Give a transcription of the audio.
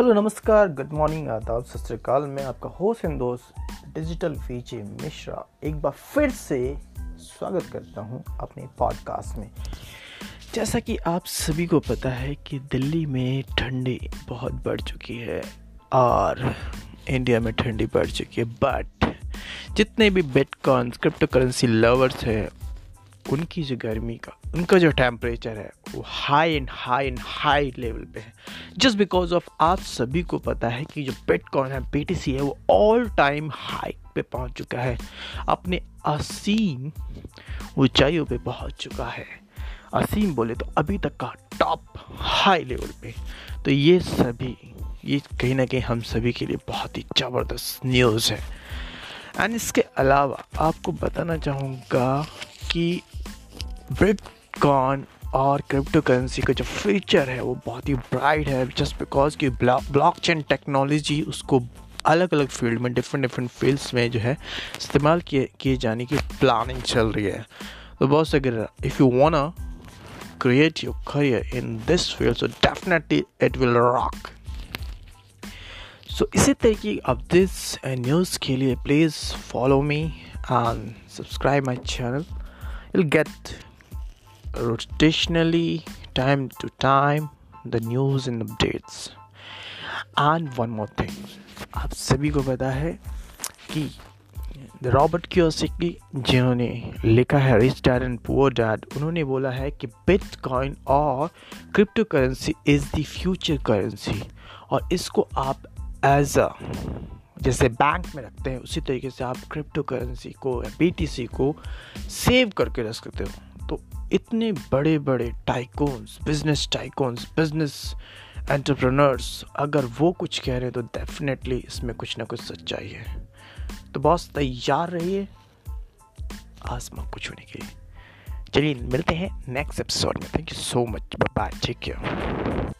Hello, नमस्कार, good morning, आदाब, सत मैं आपका होस्ट एंड दोस्त, डिजिटल फीचे मिश्रा। एक बार फिर से स्वागत करता हूँ अपने पॉडकास्ट में। जैसा कि आप सभी को पता है कि दिल्ली में ठंडी बहुत बढ़ चुकी है और इंडिया में ठंडी बढ़ चुकी है बट जितने भी बिटकॉइन क्रिप्टो करेंसी लवर्स हैं उनकी जो गर्मी का, उनका जो टेम्परेचर है, वो high and high and high level पे है। जस्ट बिकॉज़ ऑफ़ आप सभी को पता है कि जो बिटकॉइन है बीटीसी है, वो ऑल टाइम हाई पे पहुँच चुका है। अपने असीम ऊंचाइयों पे पहुँच चुका है। असीम बोले तो अभी तक का टॉप हाई लेवल पे। तो ये सभी, ये कहीं ना कहीं हम सभी के लिए बहुत ही ज़बरदस्त न्यूज़ है। एंड इसके अलावा आपको बताना चाहूँगा कि बिटकॉइन और क्रिप्टो करेंसी का जो फ्यूचर है, वो बहुत ही ब्राइट है जस्ट बिकॉज़ कि ब्लॉक चेन टेक्नोलॉजी उसको अलग अलग फ़ील्ड में डिफरेंट डिफरेंट फील्ड्स में जो है, इस्तेमाल किए किए जाने की प्लानिंग चल रही है। तो बहुत अगर if you wanna create your career in this field so definitely it will rock so इसी तरीके अपडेट्स एंड न्यूज़ के लिए please follow me and subscribe my channel you'll get rotationally, time to time, the news and updates. And one more thing, आप सभी को पता है कि रॉबर्ट क्योसिकी जिन्होंने लिखा है, rich dad and poor dad, उन्होंने बोला है कि बिटकॉइन और crypto currency is the future currency. और इसको आप एज अ जैसे बैंक में रखते हैं, उसी तरीके से आप क्रिप्टो करेंसी को, या बी को सेव करके रख सकते हो। तो इतने बड़े बड़े tycoons business tycoons business entrepreneurs अगर वो कुछ कह रहे हैं तो डेफिनेटली इसमें कुछ ना कुछ सच्चाई है। तो बॉस तैयार रहिए आसमा कुछ होने के लिए। चलिए, मिलते हैं नेक्स्ट एपिसोड में। Thank you so much bye take care